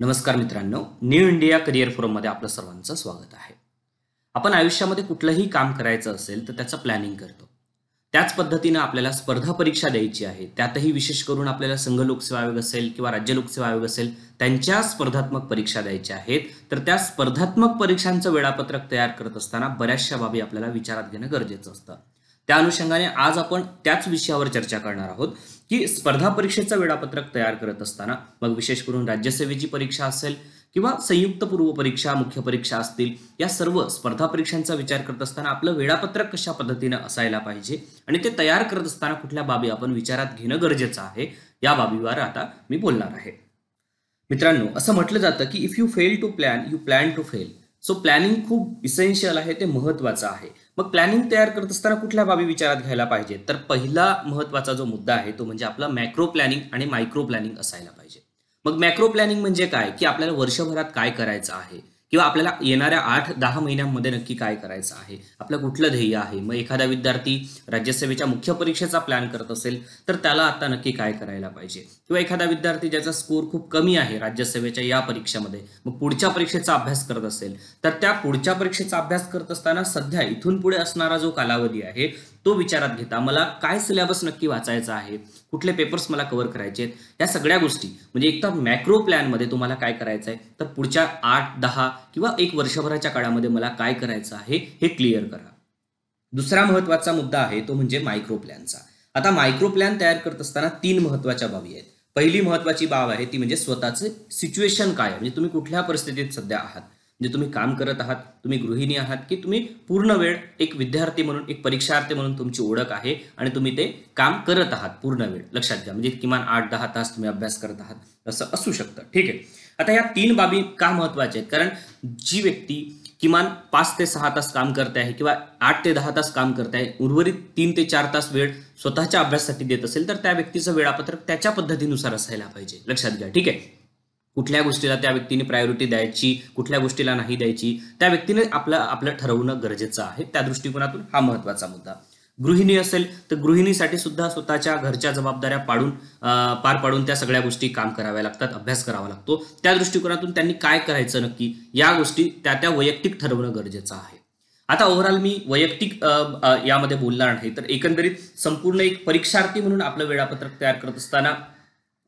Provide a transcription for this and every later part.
नमस्कार मित्रांनो new India career फोरममध्ये आपलं सर्वांचं स्वागत आहे. आपण आयुष्यामध्ये कुठलंही काम करायचं असेल तर त्याचं प्लॅनिंग करतो. त्याच पद्धतीनं आपल्याला स्पर्धा परीक्षा द्यायची आहे त्यातही विशेष करून आपल्याला संघ लोकसेवा आयोग असेल किंवा राज्य लोकसेवा आयोग असेल त्यांच्या स्पर्धात्मक परीक्षा द्यायच्या आहेत. तर त्या स्पर्धात्मक परीक्षांचं वेळापत्रक तयार करत असताना बऱ्याचशा बाबी आपल्याला विचारात घेणं गरजेचं असतं. त्या अनुषंगाने आज आपण त्याच विषयावर चर्चा करणार आहोत. की स्पर्धा परीक्षेचं वेळापत्रक तयार करत असताना मग विशेष करून राज्यसेवेची परीक्षा असेल किंवा संयुक्त पूर्व परीक्षा मुख्य परीक्षा असतील या सर्व स्पर्धा परीक्षांचा विचार करत असताना आपलं वेळापत्रक कशा पद्धतीनं असायला पाहिजे आणि ते तयार करत असताना कुठल्या बाबी आपण विचारात घेणं गरजेचं आहे या बाबीवर आता मी बोलणार आहे. मित्रांनो असं म्हटलं जातं की if you fail to plan you plan to fail so planning खूप इसेन्शियल आहे ते महत्वाचं आहे. मग प्लॅनिंग तयार करत असताना कुठल्या बाबी विचारात घ्यायला पाहिजे तर पहिला महत्त्वाचा जो मुद्दा आहे तो म्हणजे आपला मॅक्रो प्लॅनिंग आणि मायक्रो प्लॅनिंग असायला पाहिजे. मग मॅक्रो प्लॅनिंग म्हणजे काय? की आपल्याला वर्षभरात काय करायचं आहे? किंवा आपल्याला येणाऱ्या आठ दहा महिन्यांमध्ये नक्की काय करायचं आहे? आपलं कुठलं ध्येय आहे? मग एखादा विद्यार्थी राज्यसेवेच्या मुख्य परीक्षेचा प्लॅन करत असेल तर त्याला आता नक्की काय करायला पाहिजे? किंवा एखादा विद्यार्थी ज्याचा स्कोर खूप कमी आहे राज्यसेवेच्या या परीक्षेमध्ये मग पुढच्या परीक्षेचा अभ्यास करत असेल तर त्या पुढच्या परीक्षेचा अभ्यास करत असताना सध्या इथून पुढे असणारा जो कालावधी आहे तो विचारात घेता. मला काय सिलेबस नक्की वाचायचा आहे? कुठले पेपर्स मला कव्हर करायचे आहेत? या सगळ्या गोष्टी. म्हणजे एक तर मॅक्रो प्लॅनमध्ये तुम्हाला काय करायचं आहे तर पुढच्या आठ दहा किंवा एक वर्षभराच्या काळामध्ये मला काय करायचं आहे हे क्लिअर करा. दुसरा महत्त्वाचा मुद्दा आहे तो म्हणजे मायक्रो प्लॅनचा आता मायक्रो प्लॅन तयार करत असताना तीन महत्त्वाच्या बाबी आहेत. पहिली महत्त्वाची बाब आहे ती म्हणजे स्वतःचे सिच्युएशन काय आहे? म्हणजे तुम्ही कुठल्या परिस्थितीत सध्या आहात? म्हणजे तुम्ही काम करत आहात तुम्ही गृहिणी आहात की तुम्ही पूर्ण वेळ एक विद्यार्थी म्हणून एक परीक्षार्थी म्हणून तुमची ओळख आहे आणि तुम्ही ते काम करत आहात पूर्ण वेळ. लक्षात घ्या. म्हणजे किमान आठ दहा तास तुम्ही अभ्यास करत आहात. असं असू शकतं. ठीक आहे. आता या तीन बाबी का महत्त्वाच्या आहेत? कारण जी व्यक्ती किमान पाच ते सहा तास काम करते आहे किंवा आठ ते दहा तास काम करते आहे उर्वरित तीन ते चार तास वेळ स्वतःच्या अभ्यासासाठी देत असेल तर त्या व्यक्तीचं वेळापत्रक त्याच्या पद्धतीनुसार असायला पाहिजे. लक्षात घ्या ठीक आहे? कुठल्या गोष्टीला त्या व्यक्तीने प्रायोरिटी द्यायची कुठल्या गोष्टीला नाही द्यायची त्या व्यक्तीने आपलं आपलं ठरवणं गरजेचं आहे. त्या दृष्टिकोनातून हा महत्त्वाचा मुद्दा. गृहिणी असेल तर गृहिणीसाठी सुद्धा स्वतःच्या घरच्या जबाबदाऱ्या पाडून पार पाडून त्या सगळ्या गोष्टी काम कराव्या लागतात अभ्यास करावा लागतो. त्या दृष्टिकोनातून त्यांनी काय करायचं नक्की या गोष्टी त्या त्या वैयक्तिक ठरवणं गरजेचं आहे. आता ओव्हरऑल मी वैयक्तिक यामध्ये बोलणार नाही तर एकंदरीत संपूर्ण एक परीक्षार्थी म्हणून आपलं वेळापत्रक तयार करत असताना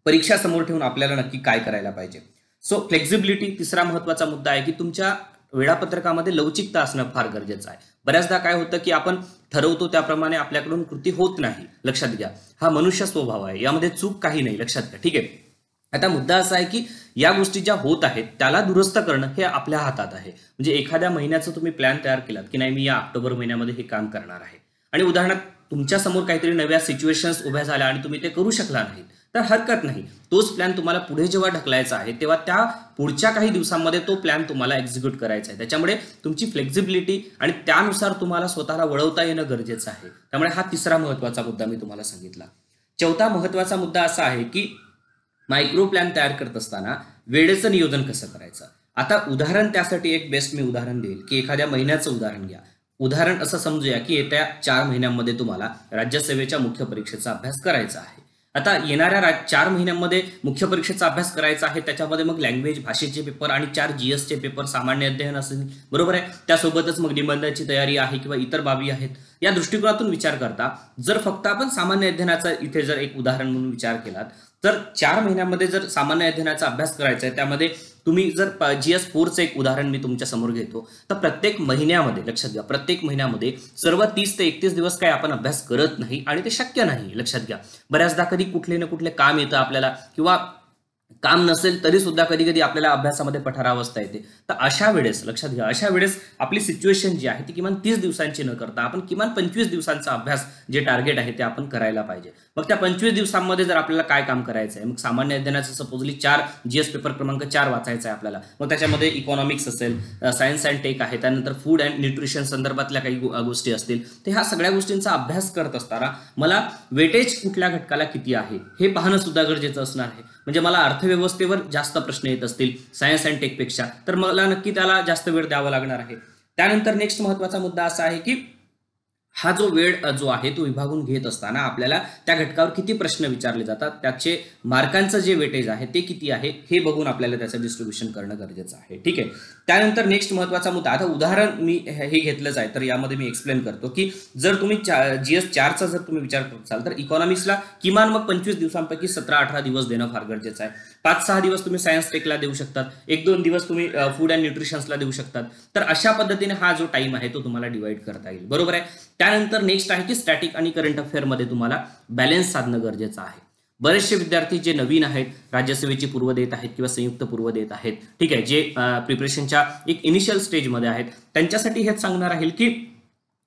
परीक्षा समोर ठेवून आपल्याला नक्की काय करायला पाहिजे? सो फ्लेक्झिबिलिटी तिसरा महत्त्वाचा मुद्दा आहे की तुमच्या वेळापत्रकामध्ये लवचिकता असणं फार गरजेचं आहे. बऱ्याचदा काय होतं की आपण ठरवतो त्याप्रमाणे आपल्याकडून कृती होत नाही लक्षात घ्या. हा मनुष्य स्वभाव आहे. यामध्ये चूक काही नाही लक्षात घ्या. ठीक आहे? आता मुद्दा असा आहे की या गोष्टी ज्या होत आहेत त्याला दुरुस्त करणं हे आपल्या हातात आहे. म्हणजे एखाद्या महिन्याचं तुम्ही प्लॅन तयार केलात की नाही मी या ऑक्टोबर महिन्यामध्ये हे काम करणार आहे. आणि उदाहरणार्थ तुमच्यासमोर काहीतरी नव्या सिच्युएशन्स उभ्या झाल्या आणि तुम्ही ते करू शकला नाहीत. तर हरकत नाही. तोच प्लॅन तुम्हाला पुढे जेव्हा ढकलायचा आहे तेव्हा त्या पुढच्या काही दिवसांमध्ये तो प्लॅन तुम्हाला एक्झिक्यूट करायचा आहे. त्याच्यामुळे तुमची फ्लेक्झिबिलिटी आणि त्यानुसार तुम्हाला स्वतःला वळवता येणं गरजेचं आहे. त्यामुळे हा तिसरा महत्त्वाचा मुद्दा मी तुम्हाला सांगितला. चौथा महत्त्वाचा मुद्दा असा आहे की मायक्रो प्लॅन तयार करत असताना वेळेचं नियोजन कसं करायचं? आता उदाहरण त्यासाठी एक बेस्ट मी उदाहरण देईल की एखाद्या महिन्याचं उदाहरण घ्या. उदाहरण असं समजूया की येत्या चार महिन्यांमध्ये तुम्हाला राज्यसेवेच्या मुख्य परीक्षेचा अभ्यास करायचा आहे. आता येणाऱ्या चार महिन्यांमध्ये मुख्य परीक्षेचा अभ्यास करायचा आहे त्याच्यामध्ये मग लँग्वेज भाषेचे पेपर आणि चार जीएसचे पेपर सामान्य अध्ययन असेल बरोबर आहे? त्यासोबतच मग निबंधाची तयारी आहे किंवा इतर बाबी आहेत. या दृष्टिकोनातून विचार करता जर फक्त आपण सामान्य अध्ययनाचा इथे जर एक उदाहरण म्हणून विचार केलात तर चार महिन्यामध्ये जर सामान्य अध्ययनाचा अभ्यास करायचा आहे त्यामध्ये तुम्ही जर जी एस फोरचं एक उदाहरण मी तुमच्यासमोर घेतो तर प्रत्येक महिन्यामध्ये लक्षात घ्या प्रत्येक महिन्यामध्ये सर्व तीस ते एकतीस दिवस काय आपण अभ्यास करत नाही आणि ते शक्य नाही लक्षात घ्या. बऱ्याचदा कधी कुठले ना कुठले काम येतं आपल्याला किंवा काम नसेल तरी सुद्धा कधी कधी आपल्याला अभ्यासामध्ये पठारावस्था येते. तर अशा वेळेस लक्षात घ्या अशा वेळेस आपली सिच्युएशन जी आहे ती किमान तीस दिवसांची न करता आपण किमान पंचवीस दिवसांचा अभ्यास जे टार्गेट आहे ते आपण करायला पाहिजे. मग त्या पंचवीस दिवसांमध्ये जर आपल्याला काय काम करायचं आहे मग सामान्य अध्ययनाचं सपोजली चार जी एस पेपर क्रमांक चार वाचायचा आहे आपल्याला. मग त्याच्यामध्ये इकॉनॉमिक्स असेल सायन्स अँड टेक आहे त्यानंतर फूड अँड न्यूट्रिशन संदर्भातल्या काही गोष्टी असतील तर ह्या सगळ्या गोष्टींचा अभ्यास करत असताना मला वेटेज कुठल्या घटकाला किती आहे हे पाहणं सुद्धा गरजेचं असणार आहे. म्हणजे मला अर्थव्यवस्थेवर जास्त प्रश्न येत असतील सायन्स अँड टेकपेक्षा तर मला नक्की त्याला जास्त वेळ द्यावा लागणार आहे. त्यानंतर नेक्स्ट महत्त्वाचा मुद्दा असा आहे की हा जो वेळ जो आहे तो विभागून घेत असताना आपल्याला त्या घटकावर किती प्रश्न विचारले जातात त्याचे मार्कांचं जे वेटेज आहे ते किती आहे हे बघून आपल्याला त्याचं डिस्ट्रीब्युशन करणं गरजेचं आहे. ठीक आहे? त्यानंतर नेक्स्ट महत्त्वाचा मुद्दा. आता उदाहरण मी हे घेतलंच आहे तर यामध्ये मी एक्सप्लेन करतो की जर तुम्ही जी एस चारचा जर तुम्ही विचार करत असाल तर इकॉनॉमिक्सला किमान मग पंचवीस दिवसांपैकी सतरा अठरा दिवस देणं फार गरजेचं आहे. पाच सहा दिवस तुम्ही सायन्स टेकला देऊ शकतात एक दोन दिवस तुम्ही फूड अँड न्यूट्रिशन्सला देऊ शकतात. तर अशा पद्धतीने हा जो टाइम आहे तो तुम्हाला डिवाइड करता येईल. बरोबर आहे? त्यानंतर नेक्स्ट आहे की स्टॅटिक आणि करंट अफेअरमध्ये तुम्हाला बॅलन्स साधणं गरजेचं आहे. बरेचसे विद्यार्थी जे नवीन आहेत राज्यसेवेची पूर्व देत आहेत किंवा संयुक्त पूर्व देत आहेत ठीक आहे जे प्रिपरेशनच्या एक इनिशियल स्टेजमध्ये आहेत त्यांच्यासाठी हेच सांगणार आहे की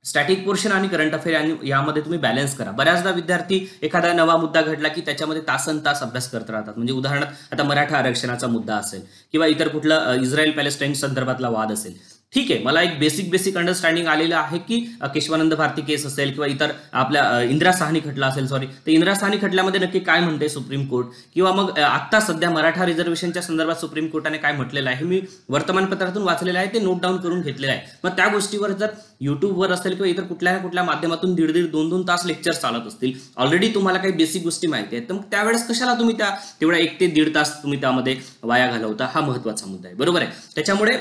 स्टॅटिक पोर्शन आणि करंट अफेअर यामध्ये तुम्ही बॅलन्स करा. बऱ्याचदा विद्यार्थी एखादा नवा मुद्दा घडला की त्याच्यामध्ये तासन तास अभ्यास करत राहतात. म्हणजे उदाहरणार्थ आता मराठा आरक्षणाचा मुद्दा असेल किंवा इतर कुठला इस्रायल पॅलेस्टाईन संदर्भातला वाद असेल. ठीक आहे मला एक बेसिक बेसिक अंडरस्टँडिंग आलेलं आहे की केशवानंद भारती केस असेल किंवा इतर आपल्या इंदिरा साहनी खटला असेल सॉरी तर इंदिरा साहनी खटल्यामध्ये नक्की काय म्हणते सुप्रीम कोर्ट? किंवा मग आत्ता सध्या मराठा रिझर्वेशनच्या संदर्भात सुप्रीम कोर्टाने काय म्हटलेलं आहे? हे मी वर्तमानपत्रातून वाचलेलं आहे ते नोट डाऊन करून घेतलेलं आहे. मग त्या गोष्टीवर जर युट्यूबवर असेल किंवा इतर कुठल्या ना कुठल्या माध्यमातून दीड दीड दोन दोन तास लेक्चर चालत असतील. ऑलरेडी तुम्हाला काही बेसिक गोष्टी माहिती आहेत. तर मग त्यावेळेस कशाला तुम्ही त्या तेवढ्या एक ते दीड तास तुम्ही त्यामध्ये वाया घालवता? हा महत्त्वाचा मुद्दा आहे. बरोबर आहे? त्याच्यामुळे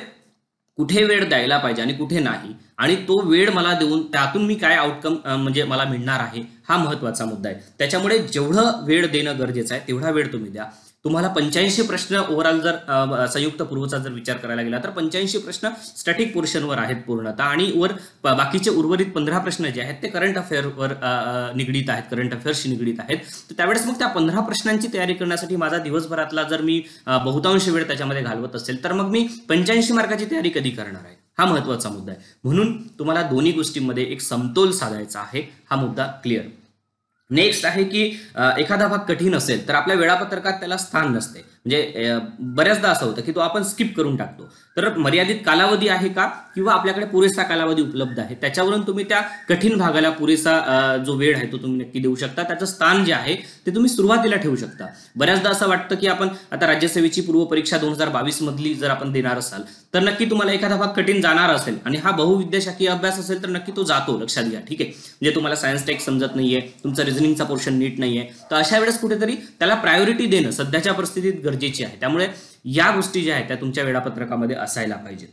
कुठे वेळ द्यायला पाहिजे आणि कुठे नाही? आणि तो वेळ मला देऊन त्यातून मी काय आउटकम म्हणजे मला मिळणार आहे हा महत्त्वाचा मुद्दा आहे. त्याच्यामुळे जेवढं वेळ देणं गरजेचं आहे तेवढा वेळ तुम्ही द्या. तुम्हाला पंच्याऐंशी प्रश्न ओव्हरऑल जर संयुक्त पूर्वचा जर विचार करायला गेला तर पंच्याऐंशी प्रश्न स्टॅटिक पोर्शनवर आहेत पूर्णतः. आणि वर बाकीचे उर्वरित पंधरा प्रश्न जे आहेत ते करंट अफेअरवर निगडीत आहेत करंट अफेअर्सशी निगडीत आहेत. तर त्यावेळेस मग त्या पंधरा प्रश्नांची तयारी करण्यासाठी माझा दिवसभरातला जर मी बहुतांश वेळ त्याच्यामध्ये घालवत असेल तर मग मी पंच्याऐंशी मार्काची तयारी कधी करणार आहे? हा महत्त्वाचा मुद्दा आहे. म्हणून तुम्हाला दोन्ही गोष्टींमध्ये एक समतोल साधायचा आहे. हा मुद्दा क्लिअर नेक्स्ट आहे की एखादा भाग कठीण असेल तर आपल्या वेळापत्रकात त्याला स्थान नसते. म्हणजे बऱ्याचदा असं होतं की तो आपण स्किप करून टाकतो. तर मर्यादित कालावधी आहे का? किंवा आपल्याकडे पुरेसा कालावधी उपलब्ध आहे? त्याच्यावरून तुम्ही त्या कठीण भागाला पुरेसा जो वेळ आहे तो तुम्ही नक्की देऊ शकता. त्याचं स्थान जे आहे ते तुम्ही सुरुवातीला ठेवू शकता. बऱ्याचदा असं वाटतं की आपण आता राज्यसेवेची पूर्व परीक्षा दोन हजार बावीस मधली जर आपण देणार असाल तर नक्की तुम्हाला एखादा भाग कठीण जाणार असेल आणि हा बहुविद्याशाखीय अभ्यास असेल तर नक्की तो जातो लक्षात घ्या. ठीक आहे? म्हणजे तुम्हाला सायन्स टेक समजत नाहीये तुमचं रिझनिंगचा पोर्शन नीट नाहीये. तर अशा वेळेस कुठेतरी त्याला प्रायोरिटी देणं सध्याच्या परिस्थितीत गरजेची आहे. त्यामुळे या गोष्टी ज्या आहेत त्या तुमच्या वेळापत्रकामध्ये असायला पाहिजेत.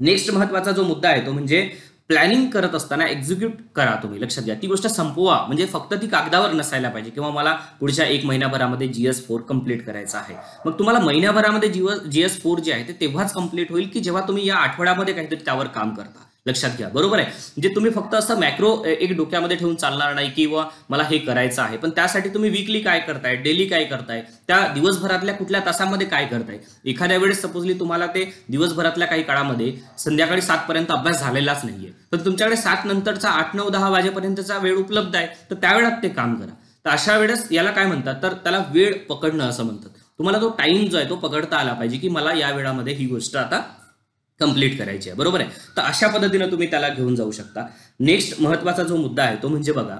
नेक्स्ट महत्त्वाचा जो मुद्दा आहे तो म्हणजे प्लॅनिंग करत असताना एक्झिक्यूट करा तुम्ही. लक्षात घ्या. ती गोष्ट संपवा. म्हणजे फक्त ती कागदावर नसायला पाहिजे. किंवा मला पुढच्या एक महिन्याभरामध्ये जीएस फोर कंप्लीट करायचं आहे. मग तुम्हाला महिन्याभरामध्ये जीएस फोर जे आहे ते तेव्हाच कंप्लीट होईल की जेव्हा तुम्ही या आठवड्यामध्ये काहीतरी त्यावर काम करता? लक्षात घ्या. बरोबर आहे? म्हणजे तुम्ही फक्त असं मॅक्रो एक डोक्यामध्ये ठेवून चालणार नाही किंवा मला हे करायचं आहे. पण त्यासाठी तुम्ही वीकली काय करताय? डेली काय करताय? त्या दिवसभरातल्या कुठल्या तासामध्ये काय करताय? एखाद्या वेळेस सपोजली तुम्हाला ते दिवसभरातल्या काही काळामध्ये संध्याकाळी सातपर्यंत अभ्यास झालेलाच नाहीये. तर तुमच्याकडे सात नंतरचा आठ नऊ दहा वाजेपर्यंतचा वेळ उपलब्ध आहे. तर त्या वेळात ते काम करा. तर अशा वेळेस याला काय म्हणतात? तर त्याला वेळ पकडणं असं म्हणतात. तुम्हाला तो टाइम जो आहे तो पकडता आला पाहिजे की मला या वेळामध्ये ही गोष्ट आता कंप्लीट करायची आहे. बरोबर आहे? तर अशा पद्धतीनं तुम्ही त्याला घेऊन जाऊ शकता. नेक्स्ट महत्त्वाचा जो मुद्दा आहे तो म्हणजे बघा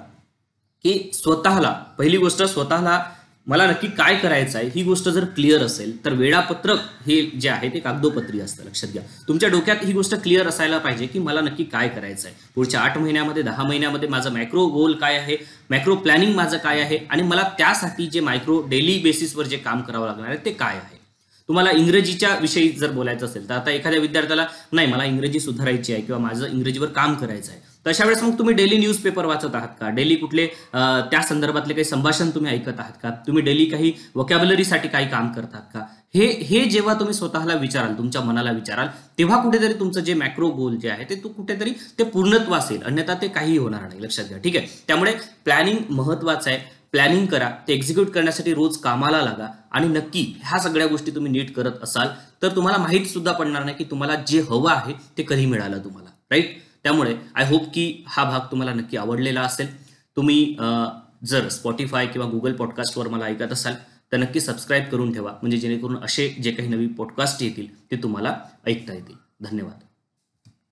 की स्वतःला पहिली गोष्ट स्वतःला मला नक्की काय करायचं आहे ही गोष्ट जर क्लिअर असेल तर वेळापत्रक हे जे आहे ते कागदोपत्री असतं. लक्षात घ्या. तुमच्या डोक्यात ही गोष्ट क्लिअर असायला पाहिजे की मला नक्की काय करायचं आहे. पुढच्या आठ महिन्यामध्ये दहा महिन्यामध्ये माझं मॅक्रो गोल काय आहे मॅक्रो प्लॅनिंग माझं काय आहे आणि मला त्यासाठी जे मायक्रो डेली बेसिसवर जे काम करावं लागणार आहे ते काय आहे? तुम्हाला इंग्रजीच्या विषयी जर बोलायचं असेल तर आता एखाद्या विद्यार्थ्याला नाही मला इंग्रजी सुधारायची आहे किंवा माझं इंग्रजीवर काम करायचं आहे. तर अशा वेळेस मग तुम्ही डेली न्यूजपेपर वाचत आहात का? डेली कुठले त्या संदर्भातले काही संभाषण तुम्ही ऐकत आहात का? तुम्ही डेली काही वकॅबलरीसाठी काही काम करतात का? हे हे जेव्हा तुम्ही स्वतःला विचाराल तुमच्या मनाला विचाराल तेव्हा कुठेतरी तुमचं जे मॅक्रो गोल जे आहे ते तू कुठेतरी ते पूर्णत्व असेल अन्यथा ते काही होणार नाही. लक्षात घ्या. ठीक आहे? त्यामुळे प्लॅनिंग महत्वाचं आहे. प्लॅनिंग करा ते एक्झिक्यूट करण्यासाठी रोज कामाला लागा आणि नक्की ह्या सगळ्या गोष्टी तुम्ही नीट करत असाल तर तुम्हाला माहीत सुद्धा पडणार नाही की तुम्हाला जे हवं आहे ते कधी मिळालं तुम्हाला राईट त्यामुळे आय होप की हा भाग तुम्हाला नक्की आवडलेला असेल. तुम्ही जर स्पॉटीफाय किंवा गुगल पॉडकास्टवर मला ऐकत असाल तर नक्की सबस्क्राईब करून ठेवा म्हणजे जेणेकरून असे जे काही नवी पॉडकास्ट येतील ते तुम्हाला ऐकता येतील. धन्यवाद.